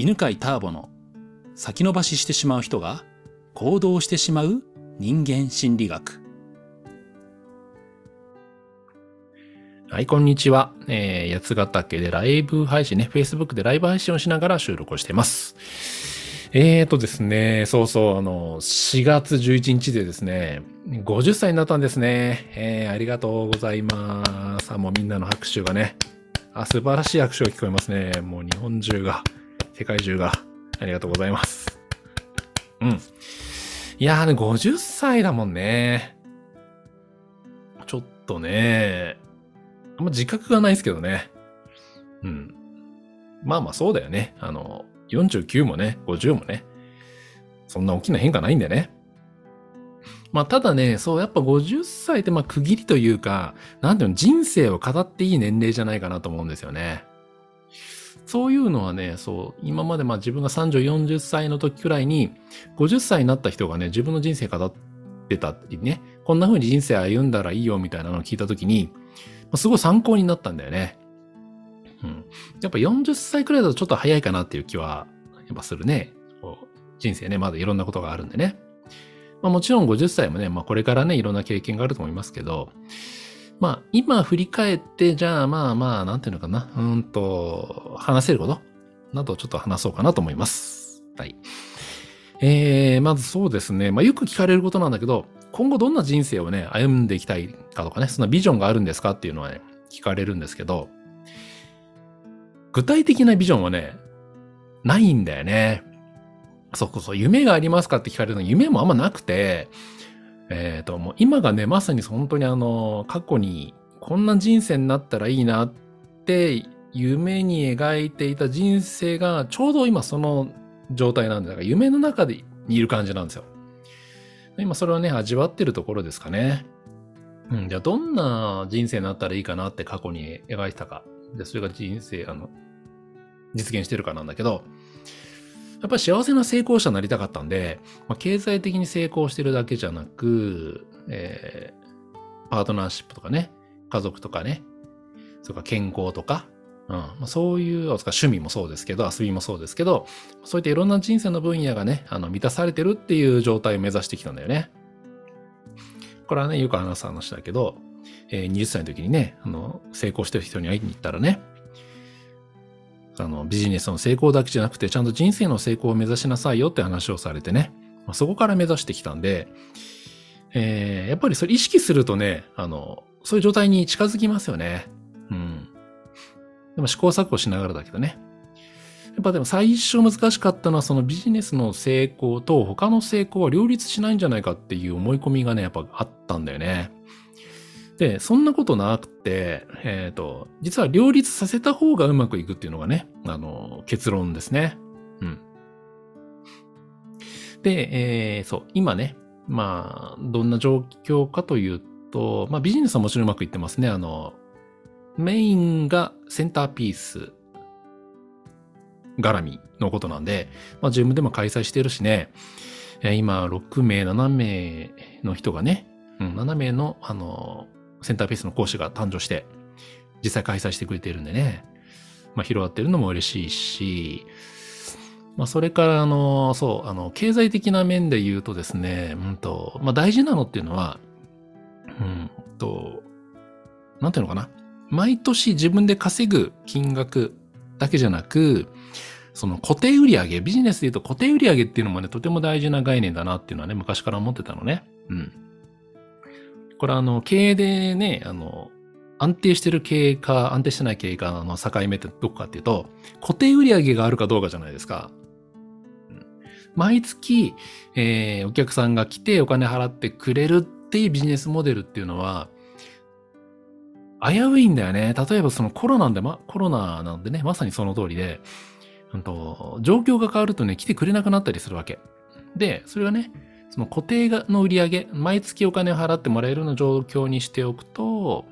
犬飼ターボの先延ばししてしまう人が行動してしまう人間心理学。はい、こんにちは。えー、八ヶ岳でライブ配信ね、Facebook でライブ配信をしながら収録をしています。えーとですね、そうそう、あの、4月11日でですね、50歳になったんですね。えー、ありがとうございます。あ、もうみんなの拍手がね、あ、素晴らしい拍手が聞こえますね。もう日本中が、世界中が、ありがとうございます。うん。いやーね、50歳だもんね。ちょっとね、あんま自覚がないですけどね。うん。まあまあそうだよね。あの、49もね、50もね、そんな大きな変化ないんだよね。まあただね、そう、やっぱ50歳ってまあ区切りというか、なんていうの、人生を語っていい年齢じゃないかなと思うんですよね。そういうのはね、そう、今までまあ自分が30、40歳の時くらいに、50歳になった人がね、自分の人生語ってたりね、こんな風に人生歩んだらいいよみたいなのを聞いた時に、すごい参考になったんだよね。うん。やっぱ40歳くらいだとちょっと早いかなっていう気は、やっぱするね。人生ね、まだいろんなことがあるんでね。まあもちろん50歳もね、まあこれからね、いろんな経験があると思いますけど、まあ、今振り返って、じゃあまあまあ、なんていうのかな、うんと、話せること？などちょっと話そうかなと思います。はい。えー、まずそうですね。まあよく聞かれることなんだけど、今後どんな人生をね、歩んでいきたいかとかね、そんなビジョンがあるんですかっていうのはね、聞かれるんですけど、具体的なビジョンはね、ないんだよね。そうそう、夢がありますかって聞かれるの夢もあんまなくて、えっ、ー、と、もう今がね、まさに本当にあの、過去にこんな人生になったらいいなって夢に描いていた人生がちょうど今その状態なんだから夢の中でにいる感じなんですよ。今それをね、味わってるところですかね。うん、じゃあどんな人生になったらいいかなって過去に描いてたか。で、それが人生、あの、実現してるかなんだけど、やっぱり幸せな成功者になりたかったんで、まあ、経済的に成功してるだけじゃなく、えー、パートナーシップとかね、家族とかね、それから健康とか、うんまあ、そういう、趣味もそうですけど、遊びもそうですけど、そういったいろんな人生の分野がね、あの、満たされてるっていう状態を目指してきたんだよね。これはね、よく話す話だけど、えー、20歳の時にね、あの、成功してる人に会いに行ったらね、あの、ビジネスの成功だけじゃなくて、ちゃんと人生の成功を目指しなさいよって話をされてね。まあ、そこから目指してきたんで、えー、やっぱりそれ意識するとね、あの、そういう状態に近づきますよね。うん。でも試行錯誤しながらだけどね。やっぱでも最初難しかったのはそのビジネスの成功と他の成功は両立しないんじゃないかっていう思い込みがね、やっぱあったんだよね。で、そんなことなくて、えっ、ー、と、実は両立させた方がうまくいくっていうのがね、あの、結論ですね。うん。で、えー、そう、今ね、まあ、どんな状況かというと、まあビジネスはもちろんうまくいってますね。あの、メインがセンターピース絡みのことなんで、まあ自分でも開催してるしね、今6名、7名の人がね、うん、7名の、あの、センターピースの講師が誕生して、実際開催してくれているんでね、まあ、広がってるのも嬉しいし、まあ、それから、あの、そう、あの、経済的な面で言うとですね、うんと、まあ、大事なのっていうのは、うんと、なんていうのかな。毎年自分で稼ぐ金額だけじゃなく、その固定売上、ビジネスで言うと固定売上っていうのもね、とても大事な概念だなっていうのはね、昔から思ってたのね。うん。これあの、経営でね、あの、安定してる経営か、安定してない経営かの境目ってどこかっていうと、固定売上があるかどうかじゃないですか。毎月、えー、お客さんが来てお金払ってくれるっていうビジネスモデルっていうのは、危ういんだよね。例えばそのコロナで、ま、コロナなんでね、まさにその通りで、うんと、状況が変わるとね、来てくれなくなったりするわけ。で、それはね、その固定の売り上げ、毎月お金を払ってもらえるような状況にしておくと、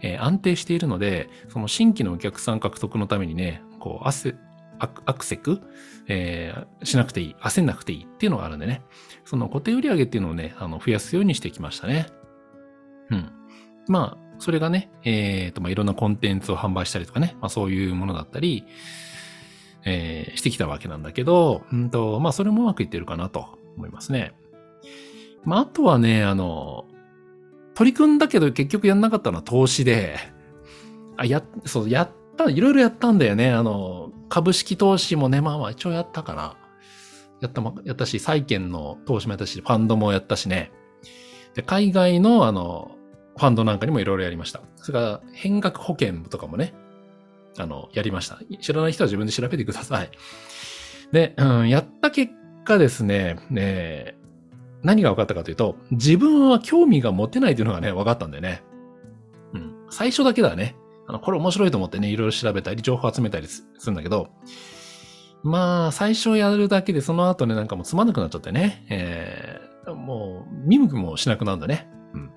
えー、安定しているので、その新規のお客さん獲得のためにね、こう、汗、アクセク、えー、しなくていい、焦んなくていいっていうのがあるんでね、その固定売り上げっていうのをね、あの、増やすようにしてきましたね。うん。まあ、それがね、えっ、ー、と、まあ、いろんなコンテンツを販売したりとかね、まあ、そういうものだったり、えー、してきたわけなんだけど、うんと、まあそれもうまくいってるかなと思いますね。まああとはね、あの、取り組んだけど結局やんなかったのは投資で、あ、や、そう、やった、いろいろやったんだよね。あの、株式投資もね、まあまあ一応やったかな。やった、やったし、債券の投資もやったし、ファンドもやったしね。で、海外のあの、ファンドなんかにもいろいろやりました。それから、変額保険とかもね、あの、やりました。知らない人は自分で調べてください。で、うん、やった結果ですね、ね何が分かったかというと、自分は興味が持てないというのがね、分かったんだよね。うん。最初だけだね。あの、これ面白いと思ってね、いろいろ調べたり、情報集めたりするんだけど、まあ、最初やるだけで、その後ね、なんかもうつまんなくなっちゃってね、えー、もう、見向きもしなくなるんだね。うん。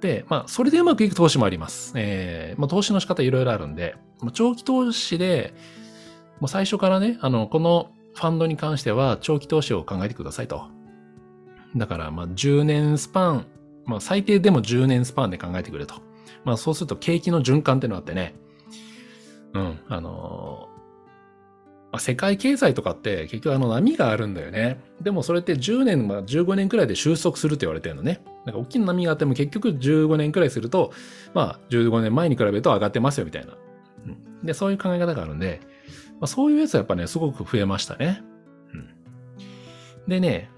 で、まあ、それでうまくいく投資もあります。えー、まあ、投資の仕方いろいろあるんで、長期投資で、もう最初からね、あの、このファンドに関しては、長期投資を考えてくださいと。だから、まあ、10年スパン、まあ、最低でも10年スパンで考えてくれと。まあ、そうすると景気の循環っていうのがあってね、うん、あのまあ、世界経済とかって結局あの波があるんだよね。でもそれって10年、まあ、15年くらいで収束するって言われてるのね。なんか大きな波があっても結局15年くらいすると、まあ15年前に比べると上がってますよみたいな。うん、で、そういう考え方があるんで、まあ、そういうやつはやっぱね、すごく増えましたね。うん、でね、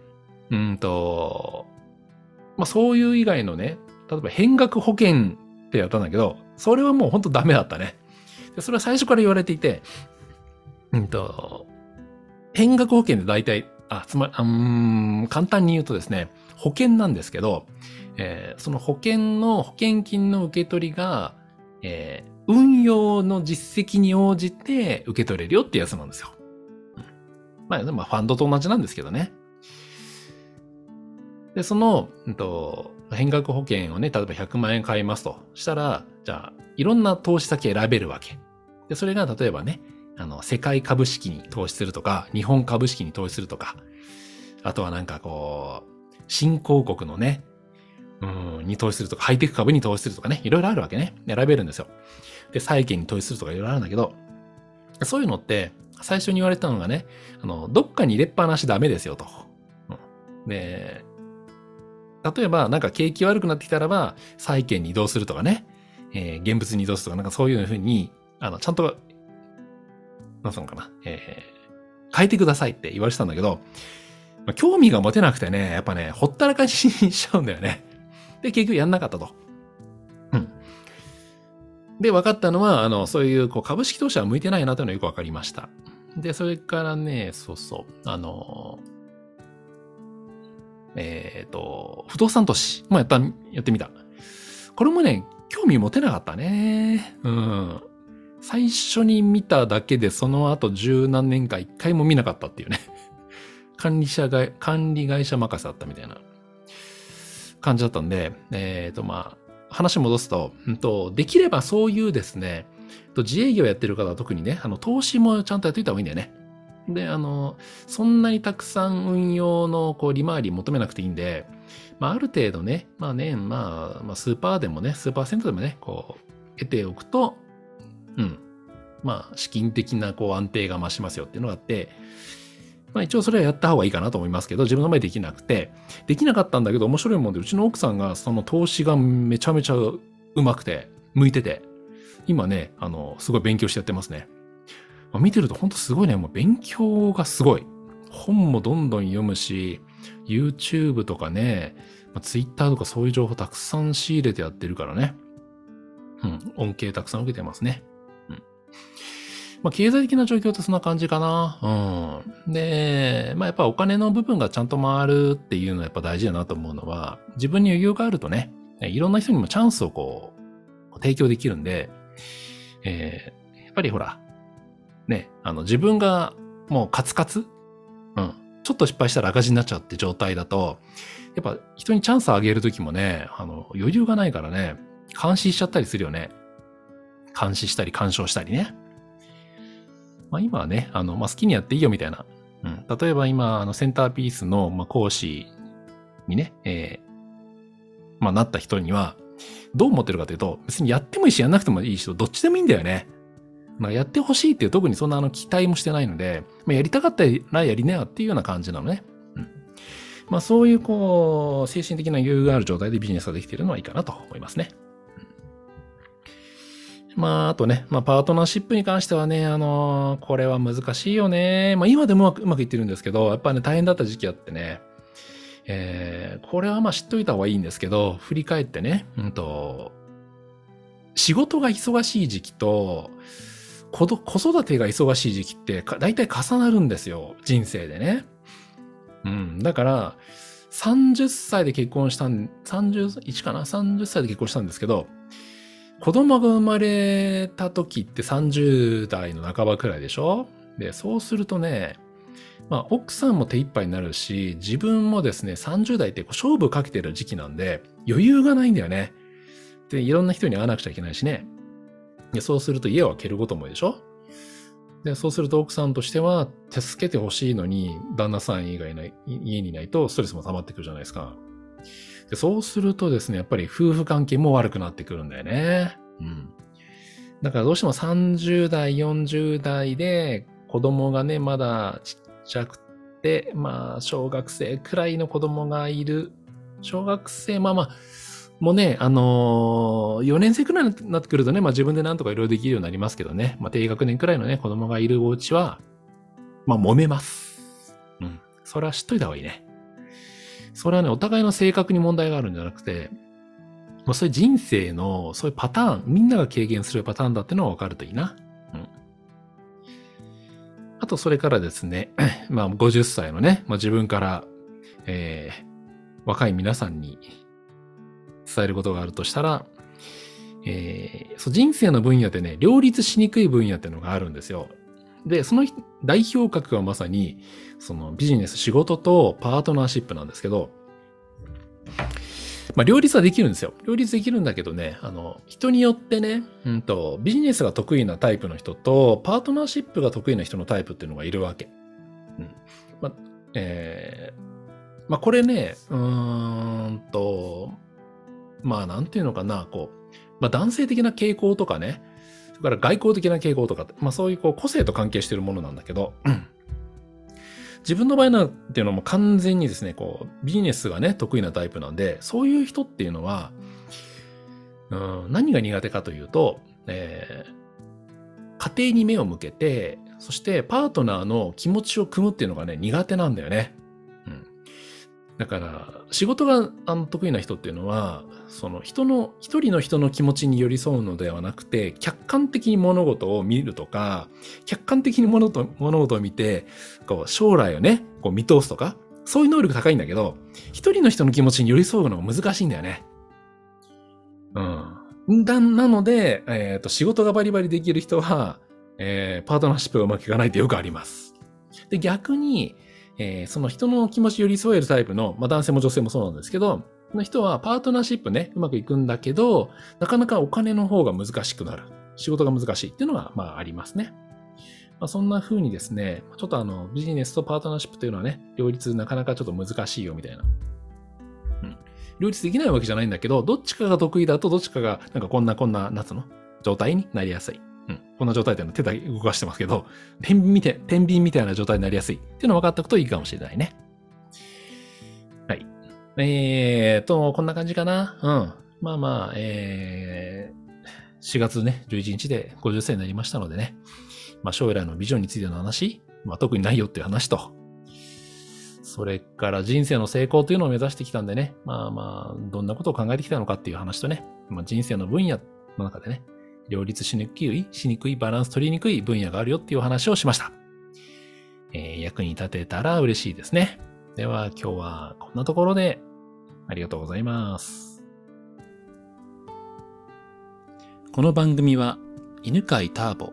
うんと、まあそういう以外のね、例えば変額保険ってやったんだけど、それはもうほんとダメだったね。それは最初から言われていて、うんと、変額保険で大体、あ、つまり、うん、簡単に言うとですね、保険なんですけど、えー、その保険の保険金の受け取りが、えー、運用の実績に応じて受け取れるよってやつなんですよ。まあ、まあ、ファンドと同じなんですけどね。で、その、うんと、変額保険をね、例えば100万円買いますとしたら、じゃあ、いろんな投資先選べるわけ。で、それが例えばね、あの、世界株式に投資するとか、日本株式に投資するとか、あとはなんかこう、新興国のね、うん、に投資するとか、ハイテク株に投資するとかね、いろいろあるわけね。選べるんですよ。で、債券に投資するとかいろいろあるんだけど、そういうのって、最初に言われたのがね、あの、どっかに入れっぱなしダメですよと。うん、で、例えば、なんか景気悪くなってきたらば、債券に移動するとかね、えー、現物に移動するとか、なんかそういうふうに、あの、ちゃんとなんすのかな、えー、変えてくださいって言われてたんだけど、まあ、興味が持てなくてね、やっぱね、ほったらかしにしちゃうんだよね。で、結局やんなかったと。うん。で、分かったのは、あの、そういう、こう、株式投資は向いてないなというのがよく分かりました。で、それからね、そうそう、あの、えっ、ー、と、不動産投資もやった、やってみた。これもね、興味持てなかったね。うん。最初に見ただけでその後十何年間一回も見なかったっていうね。管理者が、管理会社任せだったみたいな感じだったんで、えっ、ー、とまあ、話戻すと、うんと、できればそういうですね、自営業やってる方は特にね、あの、投資もちゃんとやっといた方がいいんだよね。で、あの、そんなにたくさん運用のこう利回り求めなくていいんで、まあ、ある程度ね、まあね、まあ、まあ、スーパーでもね、スーパーセントでもね、こう、得ておくと、うん。まあ、資金的なこう安定が増しますよっていうのがあって、まあ一応それはやった方がいいかなと思いますけど、自分の前できなくて、できなかったんだけど面白いもんで、うちの奥さんがその投資がめちゃめちゃうまくて、向いてて、今ね、あの、すごい勉強してやってますね。まあ、見てるとほんとすごいね、もう勉強がすごい。本もどんどん読むし、YouTube とかね、まあ、Twitter とかそういう情報たくさん仕入れてやってるからね。うん、恩恵たくさん受けてますね。うんまあ、経済的な状況ってそんな感じかな。うん。で、まあ、やっぱお金の部分がちゃんと回るっていうのはやっぱ大事だなと思うのは、自分に余裕があるとね、いろんな人にもチャンスをこう、提供できるんで、えー、やっぱりほら、ね、あの、自分がもうカツカツ？うん。ちょっと失敗したら赤字になっちゃうって状態だと、やっぱ人にチャンスをあげるときもね、あの、余裕がないからね、監視しちゃったりするよね。監視したり干渉したりね。まあ、今はね、あの、まあ、好きにやっていいよみたいな。うん。例えば今、あの、センターピースの、まあ、講師にね、えー、まあ、なった人には、どう思ってるかというと、別にやってもいいし、やんなくてもいいし、どっちでもいいんだよね。まあ、やってほしいっていう特にそんなあの期待もしてないので、まあ、やりたかったらやりなよっていうような感じなのね。うん。まあそういうこう、精神的な余裕がある状態でビジネスができているのはいいかなと思いますね。まあ、あとね、まあ、パートナーシップに関してはね、あのー、これは難しいよね。まあ、今でもうまくいってるんですけど、やっぱね、大変だった時期あってね、えー、これはまあ知っといた方がいいんですけど、振り返ってね、うんと、仕事が忙しい時期と、子育てが忙しい時期って大体重なるんですよ。人生でね。うん。だから、30歳で結婚したん、31かな ?30 歳で結婚したんですけど、子供が生まれた時って30代の半ばくらいでしょ？で、そうするとね、まあ、奥さんも手一杯になるし、自分もですね、30代って勝負かけてる時期なんで、余裕がないんだよね。で、いろんな人に会わなくちゃいけないしね。でそうすると家を空けることもいいでしょ？で、そうすると奥さんとしては、助けてほしいのに、旦那さん以外の家にいないとストレスも溜まってくるじゃないですか。でそうするとですね、やっぱり夫婦関係も悪くなってくるんだよね。うん。だからどうしても30代、40代で子供がね、まだちっちゃくて、まあ、小学生くらいの子供がいる。小学生、まあまあ、もうね、あのー、4年生くらいになってくるとね、まあ自分でなんとかいろいろできるようになりますけどね、まあ低学年くらいのね、子供がいるお家は、まあ揉めます。うん。それは知っといた方がいいね。それはね、お互いの性格に問題があるんじゃなくて、もうそういう人生の、そういうパターン、みんなが経験するパターンだってのが分かるといいな。うん。あと、それからですね、まあ50歳のね、まあ自分から、えー、若い皆さんに伝えることがあるとしたら、えー、そう人生の分野でね、両立しにくい分野っていうのがあるんですよ。で、その代表格はまさに、そのビジネス、仕事とパートナーシップなんですけど、まあ、両立はできるんですよ。両立できるんだけどね、あの、人によってね、うんと、ビジネスが得意なタイプの人と、パートナーシップが得意な人のタイプっていうのがいるわけ。うん。まあ、えー、まあ、これね、うーんと、まあなんていうのかな、こう、まあ男性的な傾向とかね、それから外交的な傾向とか、まあそういうこう個性と関係しているものなんだけど、自分の場合なんていうのも完全にですね、こう、ビジネスがね、得意なタイプなんで、そういう人っていうのは、うん、何が苦手かというと、えー、家庭に目を向けて、そしてパートナーの気持ちを組むっていうのがね、苦手なんだよね。だから、仕事があの得意な人っていうのは、その人の、一人の人の気持ちに寄り添うのではなくて、客観的に物事を見るとか、客観的に物と物事を見て、こう将来をね、こう見通すとか、そういう能力高いんだけど、一人の人の気持ちに寄り添うのが難しいんだよね。うん。だ、なので、えっ、ー、と、仕事がバリバリできる人は、えー、パートナーシップがうまくいかないってよくあります。で、逆に、えー、その人の気持ち寄り添えるタイプの、まあ男性も女性もそうなんですけど、の人はパートナーシップね、うまくいくんだけど、なかなかお金の方が難しくなる。仕事が難しいっていうのが、まあありますね。まあ、そんな風にですね、ちょっとあの、ビジネスとパートナーシップというのはね、両立なかなかちょっと難しいよみたいな。うん。両立できないわけじゃないんだけど、どっちかが得意だとどっちかが、なんかこんなこんな、夏の？状態になりやすい。うん。こんな状態っていうの手だけ動かしてますけど、天秤みたい、天秤みたいな状態になりやすいっていうのを分かっておくといいかもしれないね。はいえーと、こんな感じかな。うん。まあまあ、えー、4月ね、11日で50歳になりましたのでね。まあ将来のビジョンについての話、まあ特にないよっていう話と、それから人生の成功というのを目指してきたんでね。まあまあ、どんなことを考えてきたのかっていう話とね。まあ人生の分野の中でね、両立しにくい、しにくい、バランス取りにくい分野があるよっていうお話をしました。えー、役に立てたら嬉しいですね。では今日はこんなところでありがとうございます。この番組は犬飼ターボ、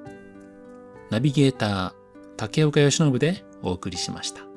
ナビゲーター竹岡由伸でお送りしました。